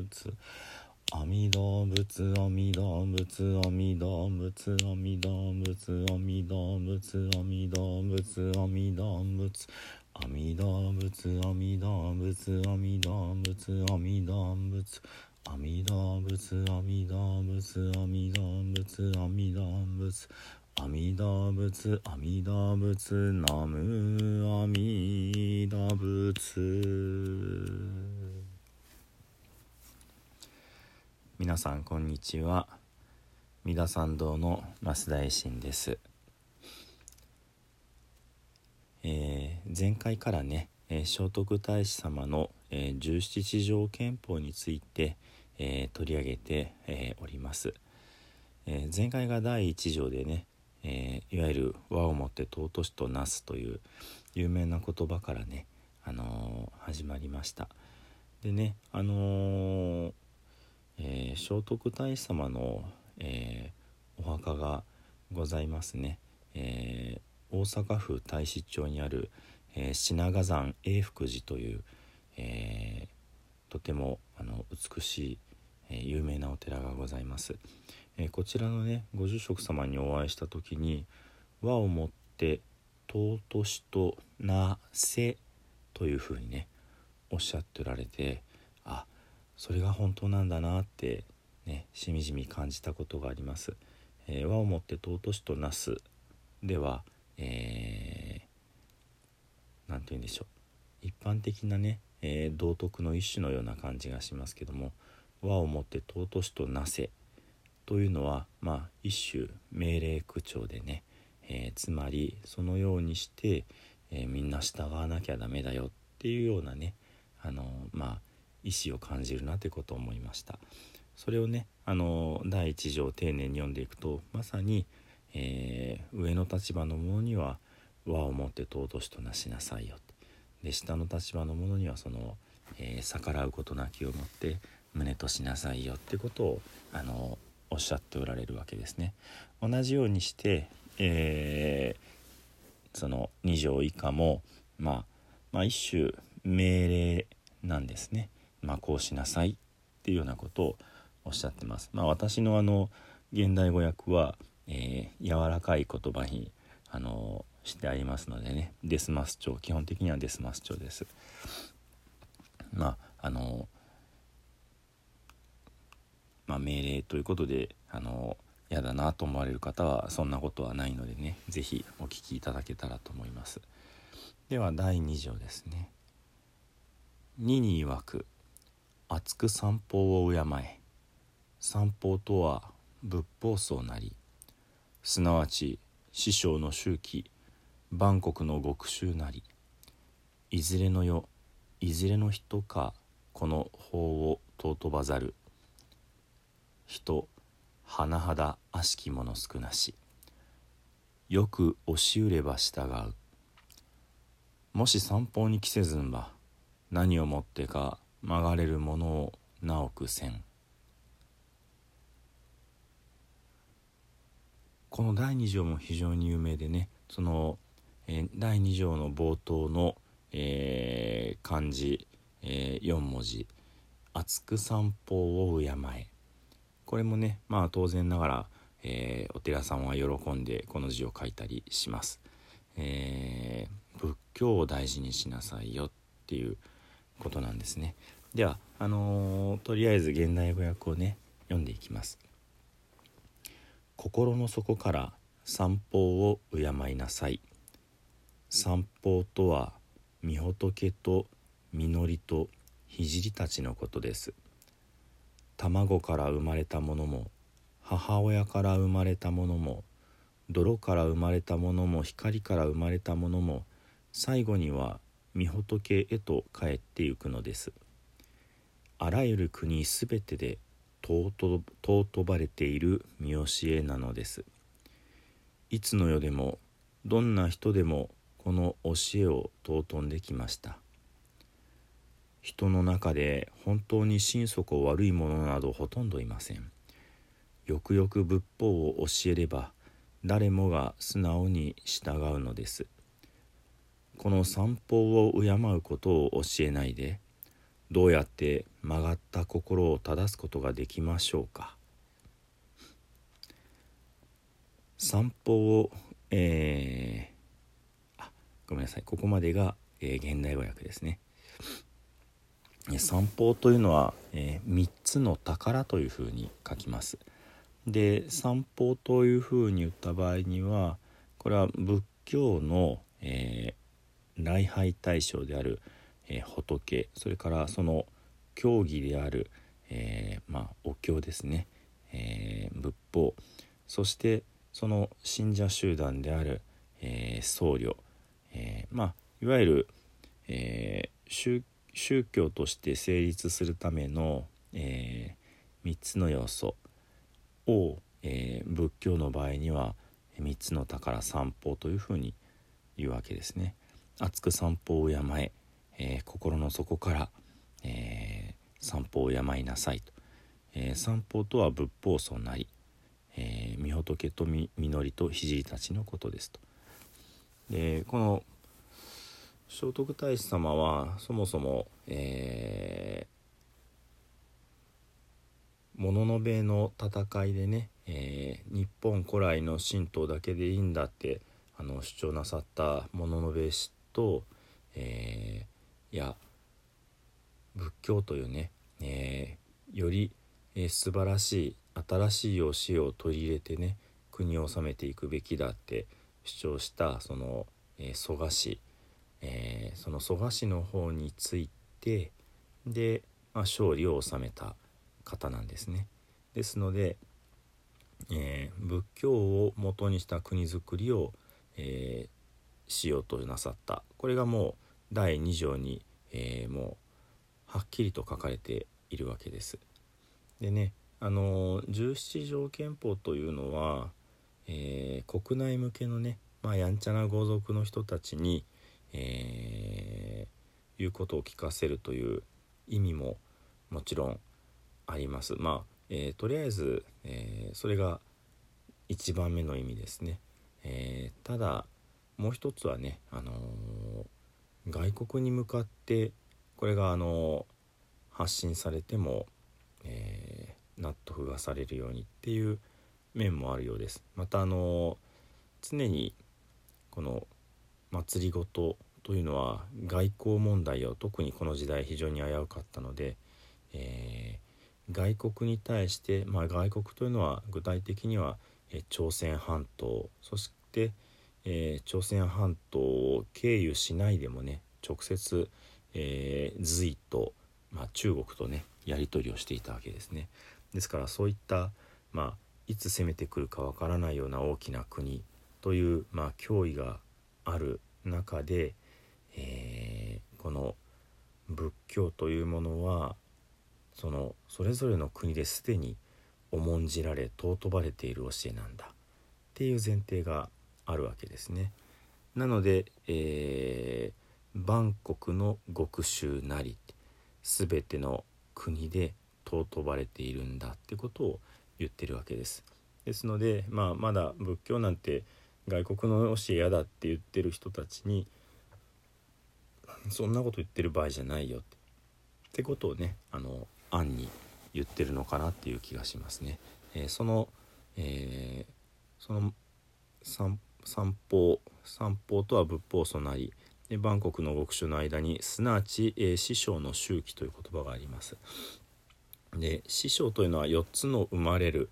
物。阿弥陀仏阿弥陀仏阿弥陀仏阿弥陀仏阿弥陀仏阿弥陀仏阿弥陀仏阿弥陀仏阿弥陀仏阿弥陀仏阿弥陀仏阿弥陀仏阿弥陀仏阿弥陀仏阿弥陀仏阿弥陀仏阿弥陀仏ナム阿弥陀仏皆さんこんにちは。三田参道の増田衛進です。えー、前回からね、えー、聖徳太子様の、えー、十七条憲法について、え取り上げて、えおります、え前回が第1条でね、えいわゆる「和をもって尊しとなす」という有名な言葉からね、あの始まりました。でねあのえ聖徳太子様の、えお墓がございますね、えー大阪府太子町にある、え、品賀山永福寺という、え、とてもあの美しい、え、有名なお寺がございます、えこちらのねご住職様にお会いした時に和をもって尊しとなせというふうにねおっしゃっておられてあっそれが本当なんだなってねしみじみ感じたことがあります、え和をもって尊しとなすではえー、て言うんでしょう。一般的なね、えー、道徳の一種のような感じがしますけども和をもって尊しとなせというのはまあ一種命令口調でね、えー、つまりそのようにして、えー、みんな従わなきゃダメだよっていうようなねあのまあ意思を感じるなということを思いましたそれをねあの第一条丁寧に読んでいくとまさに「えー、上の立場の者には和をもって尊しとなしなさいよで下の立場の者にはその、えー、逆らうことなきをもって胸としなさいよってことをあのおっしゃっておられるわけですね。同じようにして、えー、その2条以下も、まあ、まあ一種命令なんですね。まあ、こうしなさいっていうようなことをおっしゃってます。まあ、私のあの現代語訳はえー、柔らかい言葉にあのしてありますのでねデスマス調基本的にはデスマス調です。まああのまあ、命令ということであの嫌だなと思われる方はそんなことはないのでね是非お聞きいただけたらと思います。では第2条ですね。2に曰く厚く散歩を敬え。散歩とは仏法僧なり。すなわち師匠の周期万国の極州なり。いずれの世いずれの人かこの法を尊ばざる。人甚だ悪しき者少なし。よく押し売れば従う。もし散歩に着せずんば何をもってか曲がれるものをなおくせんこの第2条も非常に有名でねその、えー、第2条の冒頭の、えー、漢字、えー、4文字「厚く散歩を敬え」これもねまあ当然ながら、えお寺さんは喜んでこの字を書いたりします。え仏教を大事にしなさいよっていうことなんですね。ではあのとりあえず現代語訳をね読んでいきます。心の底から散歩を敬いなさい散歩とは御仏と実りと聖たちのことです卵から生まれたものも母親から生まれたものも泥から生まれたものも光から生まれたものも最後には御仏へと帰ってゆくのです。あらゆる国すべてで尊ばれている見教えなのです。いつの世でもどんな人でもこの教えを尊んできました。人の中で本当に心底悪い者などほとんどいません。よくよく仏法を教えれば誰もが素直に従うのです。この散歩を敬うことを教えないでどうやって曲がった心を正すことができましょうか？散歩を、えー、あごめんなさい。ここまでが、えー、現代語訳ですね。散歩というのは、えー、3つの宝というふうに書きます。で散歩というふうに言った場合にはこれは仏教の、え、礼拝対象である、えー、仏それからその教義である、えー、まあ、お経ですね、え仏法。そしてその信者集団である、え僧侶、えまあ、いわゆる、え宗教として成立するための、え3つの要素を、え、仏教の場合には3つの宝三宝というふうに言うわけですね。熱く散歩を敬ええー、心の底から、えー、散歩を敬いなさいと、えー、散歩とは仏法僧なり、えー、御仏とみ実りと聖たちのことですと。でこの聖徳太子様はそもそも、えー、物の部の戦いでね、えー、日本古来の神道だけでいいんだってあの主張なさった物の部氏と、えー、や仏教というね、えー、より、えー、素晴らしい新しい教えを取り入れてね国を治めていくべきだって主張したその、えー、蘇我氏、えー、その蘇我氏の方についてで、まあ、勝利を収めた。方なんですね。ですので、えー、仏教を元にした国づくりを、えー、しようとなさったこれがもう第2条に、えー、もうはっきりと書かれているわけです。でねあの17条憲法というのは、えー、国内向けのね、まあ、やんちゃな豪族の人たちに、えー、言うことを聞かせるという意味ももちろんあります。まあ、えー、とりあえず、え、それが1番目の意味ですね。え、ただもう一つはね、あの外国に向かってこれが、あの発信されても、え納得がされるようにっていう面もあるようです。またあの常にこの祭りごとというのは外交問題を特にこの時代非常に危うかったので、えー外国に対して、まあ、外国というのは具体的には、え朝鮮半島そして、えー、朝鮮半島を経由しないでもね直接、えー、隋と、まあ、中国とねやり取りをしていたわけですね。ですからそういった、まあ、いつ攻めてくるかわからないような大きな国という、まあ、脅威がある中で、えー、この仏教というものはそのそれぞれの国ですでに重んじられ尊ばれている教えなんだっていう前提があるわけですね。なので、えー、万国の極州なり全ての国で尊ばれているんだってことを言ってるわけです。ですので、まあ、まだ仏教なんて外国の教え嫌だって言ってる人たちにそんなこと言ってる場合じゃないよってってことをねあの案に言ってるのかなっていう気がしますね。えー、その、えー、その三三法三法とは仏法祖なり。でバンコクの極主の間にすなわち、えー、師匠の周期という言葉があります。で師匠というのは4つの生まれる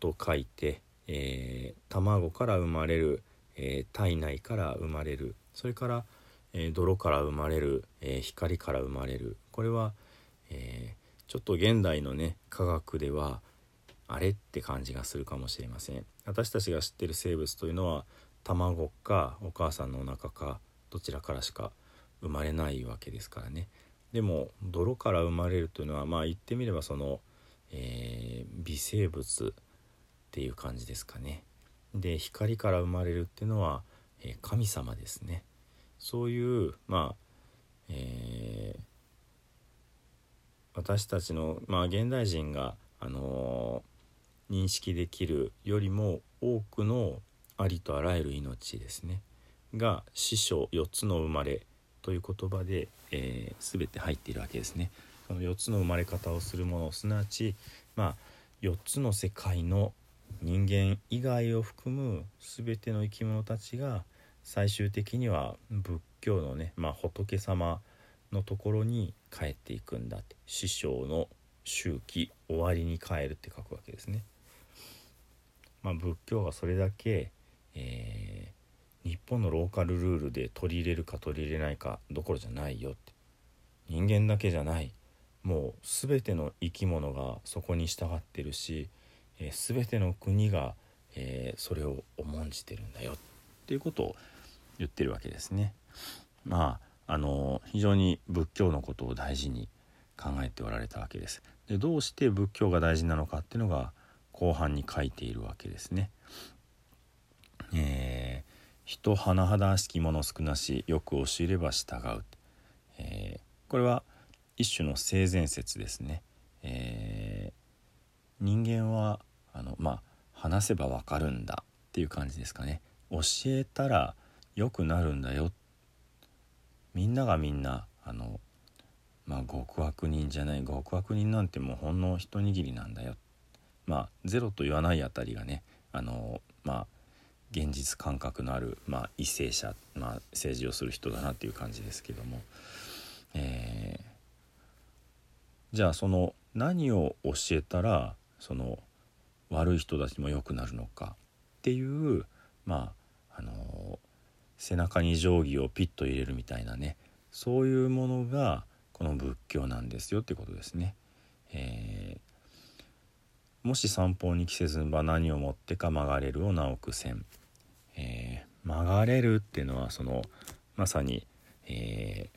と書いて、えー、卵から生まれる、えー、体内から生まれる。それから、え、泥から生まれる、え光から生まれる。これは、え、ちょっと現代のね科学ではあれって感じがするかもしれません。私たちが知ってる生物というのは卵かお母さんのお腹かどちらからしか生まれないわけですからね。でも泥から生まれるというのはまあ言ってみればその、えー、微生物っていう感じですかね。で光から生まれるっていうのは、えー、神様ですね。そういうまあ、えー私たちの、まあ、現代人が、あのー、認識できるよりも多くのありとあらゆる命ですねが師匠4つの生まれという言葉で、えー、全て入っているわけですね。その4つの生まれ方をするものすなわち、まあ、4つの世界の人間以外を含む全ての生き物たちが最終的には仏教のね、まあ、仏様のところに帰っていくんだって師匠の周期終わりに帰るって書くわけですね。まあ、仏教はそれだけ、えー、日本のローカルルールで取り入れるか取り入れないかどころじゃないよって人間だけじゃないもう全ての生き物がそこに従ってるし、えー、全ての国が、えー、それを重んじてるんだよっていうことを言ってるわけですね。まああの非常に仏教のことを大事に考えておられたわけです。でどうして仏教が大事なのかっていうのが後半に書いているわけですね。えー、人甚だしきもの少なしよく教えれば従う、えー、これは一種の性善説ですね。えー、人間はあのまあ話せばわかるんだっていう感じですかね。教えたら良くなるんだよみんながみんなあのまあ極悪人じゃない極悪人なんてもうほんの一握りなんだよまあゼロと言わないあたりがねあのまあ現実感覚のある、まあ、為政者、まあ、政治をする人だなっていう感じですけども、えー、じゃあその何を教えたらその悪い人たちも良くなるのかっていうまああの背中に定規をピッと入れるみたいなねそういうものがこの仏教なんですよってことですね。えー、もし散歩に着せずば何をもってか曲がれるを直くせん、えー、曲がれるっていうのはそのまさに、え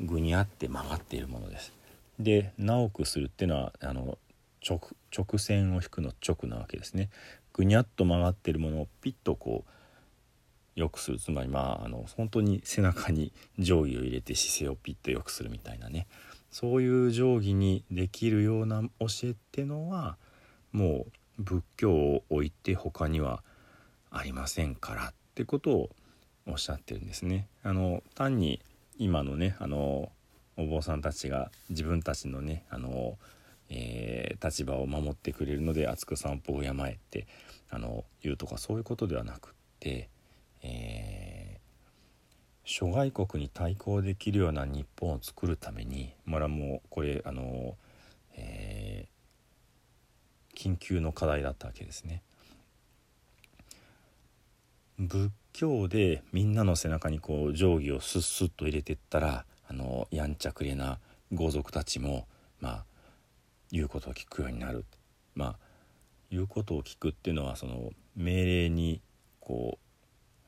ー、具にあって曲がっているものです。で直くするっていうのはあの直直線を引くの直なわけですね。ぐにゃっと曲がってるものをピッとこう良くするつまりまああの本当に背中に定規を入れて姿勢をピッと良くするみたいなねそういう定規にできるような教えってのはもう仏教を置いて他にはありませんからってことをおっしゃってるんですね。あの単に今のねあのお坊さんたちが自分たちのねあの、えー、立場を守ってくれるので厚く散歩を山へってあの言うとかそういうことではなくってえー、諸外国に対抗できるような日本を作るためにまだもうこれあの、えー、緊急の課題だったわけですね。仏教でみんなの背中にこう定規をスッスッと入れてったらあのやんちゃくれな豪族たちもまあ言うことを聞くようになるまあ言うことを聞くっていうのはその命令にこう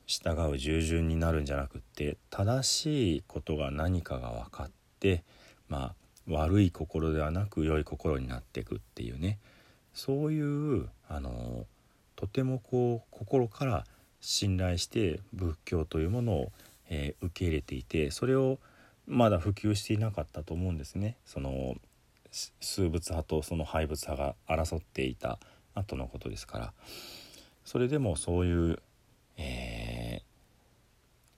従う従順になるんじゃなくって正しいことが何かが分かってまあ悪い心ではなく良い心になっていくっていうねそういうあのとてもこう心から信頼して仏教というものを、えー、受け入れていてそれをまだ普及していなかったと思うんですね。その数物派とその廃物派が争っていた後のことですからそれでもそういう、えー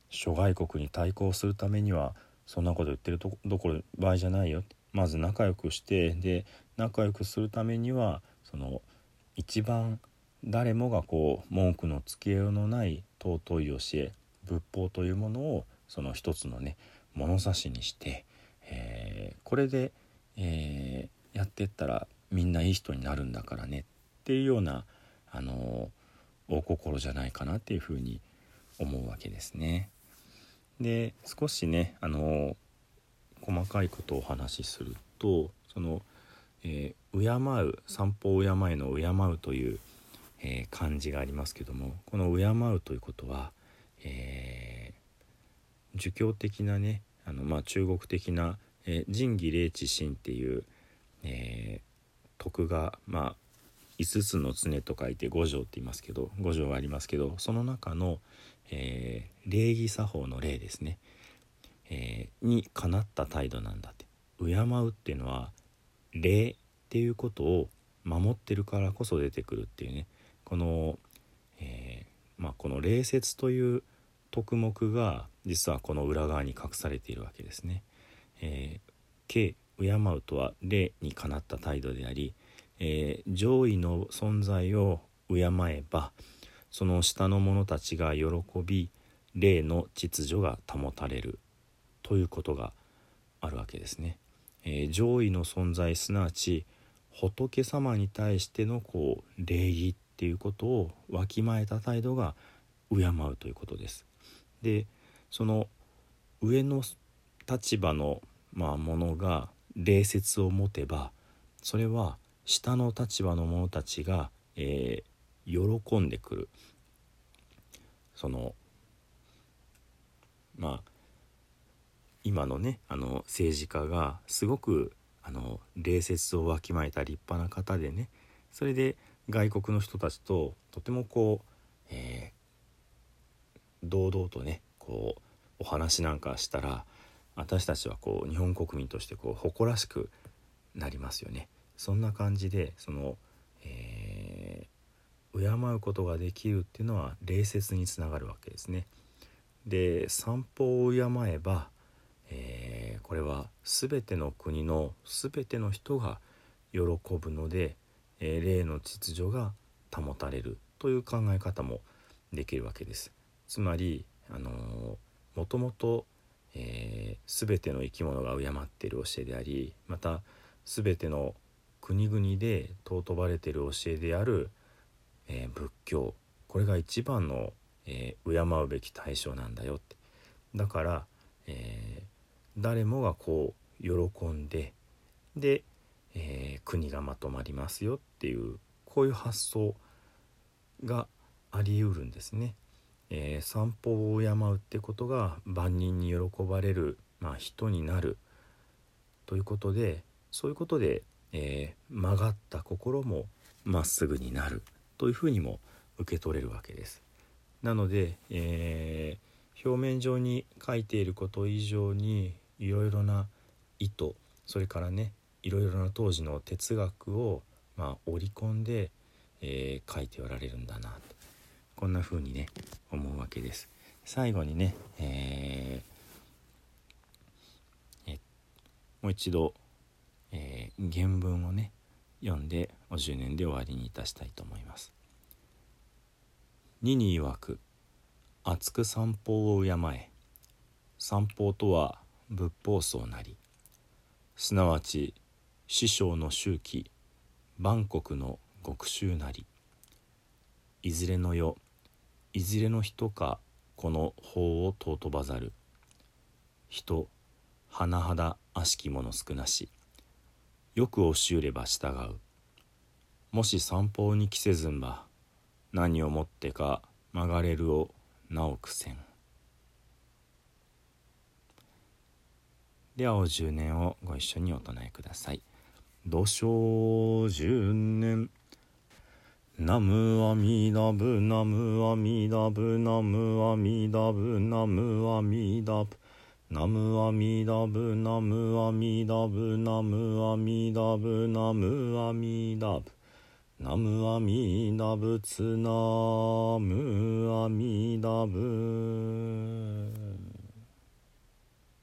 諸外国に対抗するためにはそんなこと言ってるとどころ場合じゃないよまず仲良くしてで仲良くするためにはその一番誰もがこう文句のつけようのない尊い教え仏法というものをその一つのね物差しにして、えー、これで、えー、やってったらみんないい人になるんだからねっていうようなあの大心じゃないかなっていうふうに思うわけですね。で少しねあの細かいことをお話しするとその、えー、敬う散歩を敬えの敬うという、えー、漢字がありますけどもこの敬うということは、えー、儒教的なねあの、まあ、中国的な「えー、仁義礼智信」っていう、え、徳がまあ5つの常と書いて五条って言いますけど五条がありますけどその中の、え、礼儀作法の礼ですね、え、にかなった態度なんだって。敬うっていうのは礼っていうことを守ってるからこそ出てくるっていうねこの、えー、まあ、この礼節という徳目が実はこの裏側に隠されているわけですね。えー、敬敬うとは礼にかなった態度であり、えー、上位の存在を敬えばその下の者たちが喜び霊の秩序が保たれるということがあるわけですね。えー、上位の存在すなわち仏様に対してのこう礼儀っていうことをわきまえた態度が敬うということです。でその上の立場の、まあ、ものが礼節を持てばそれは下の立場の者たちが、えー、喜んでくるそのまあ今のねあの政治家がすごくあの礼節をわきまえた立派な方でねそれで外国の人たちととてもこう、えー、堂々とねこうお話なんかしたら私たちはこう日本国民としてこう誇らしくなりますよね。そんな感じでその、えー、敬うことができるっていうのは礼節につながるわけですね。で散歩を敬えばえー、これは全ての国の全ての人が喜ぶので、えー、霊の秩序が保たれるという考え方もできるわけです。つまり、あのー、もともと、えー、全ての生き物が敬っている教えでありまた全ての国々で尊ばれている教えである、えー、仏教これが一番の、えー、敬うべき対象なんだよってだから、えー、誰もがこう喜んでで、えー、国がまとまりますよっていうこういう発想がありうるんですね。えー、散歩を敬うってことが万人に喜ばれる、まあ、人になるということでそういうことで、えー、曲がった心もまっすぐになるというふうにも受け取れるわけです。なので、えー、表面上に書いていること以上にいろいろな意図それからねいろいろな当時の哲学を、まあ、織り込んで、えー、書いておられるんだなとこんな風にね思うわけです。最後にね、えー、えもう一度、えー、原文をね読んでお10年で終わりにいたしたいと思います。2に曰く厚く散歩を敬え散歩とは仏法僧なり。すなわち師匠の周期万国の極衆なり。いずれの世いずれの人かこの法を尊ばざる。人甚だ悪しき者少なし。よく押しゅれば従う。もし散歩に着せずんば何をもってか曲がれるをなおくせん。ではお十年をご一緒にお唱えください。土生十年。ナムアミダブナムアミダブナムアミダブナムアミダブ。ナムアミダブナムアミダブナムアミダブナムアミダブナムアミダブ。ツナムアミダブ。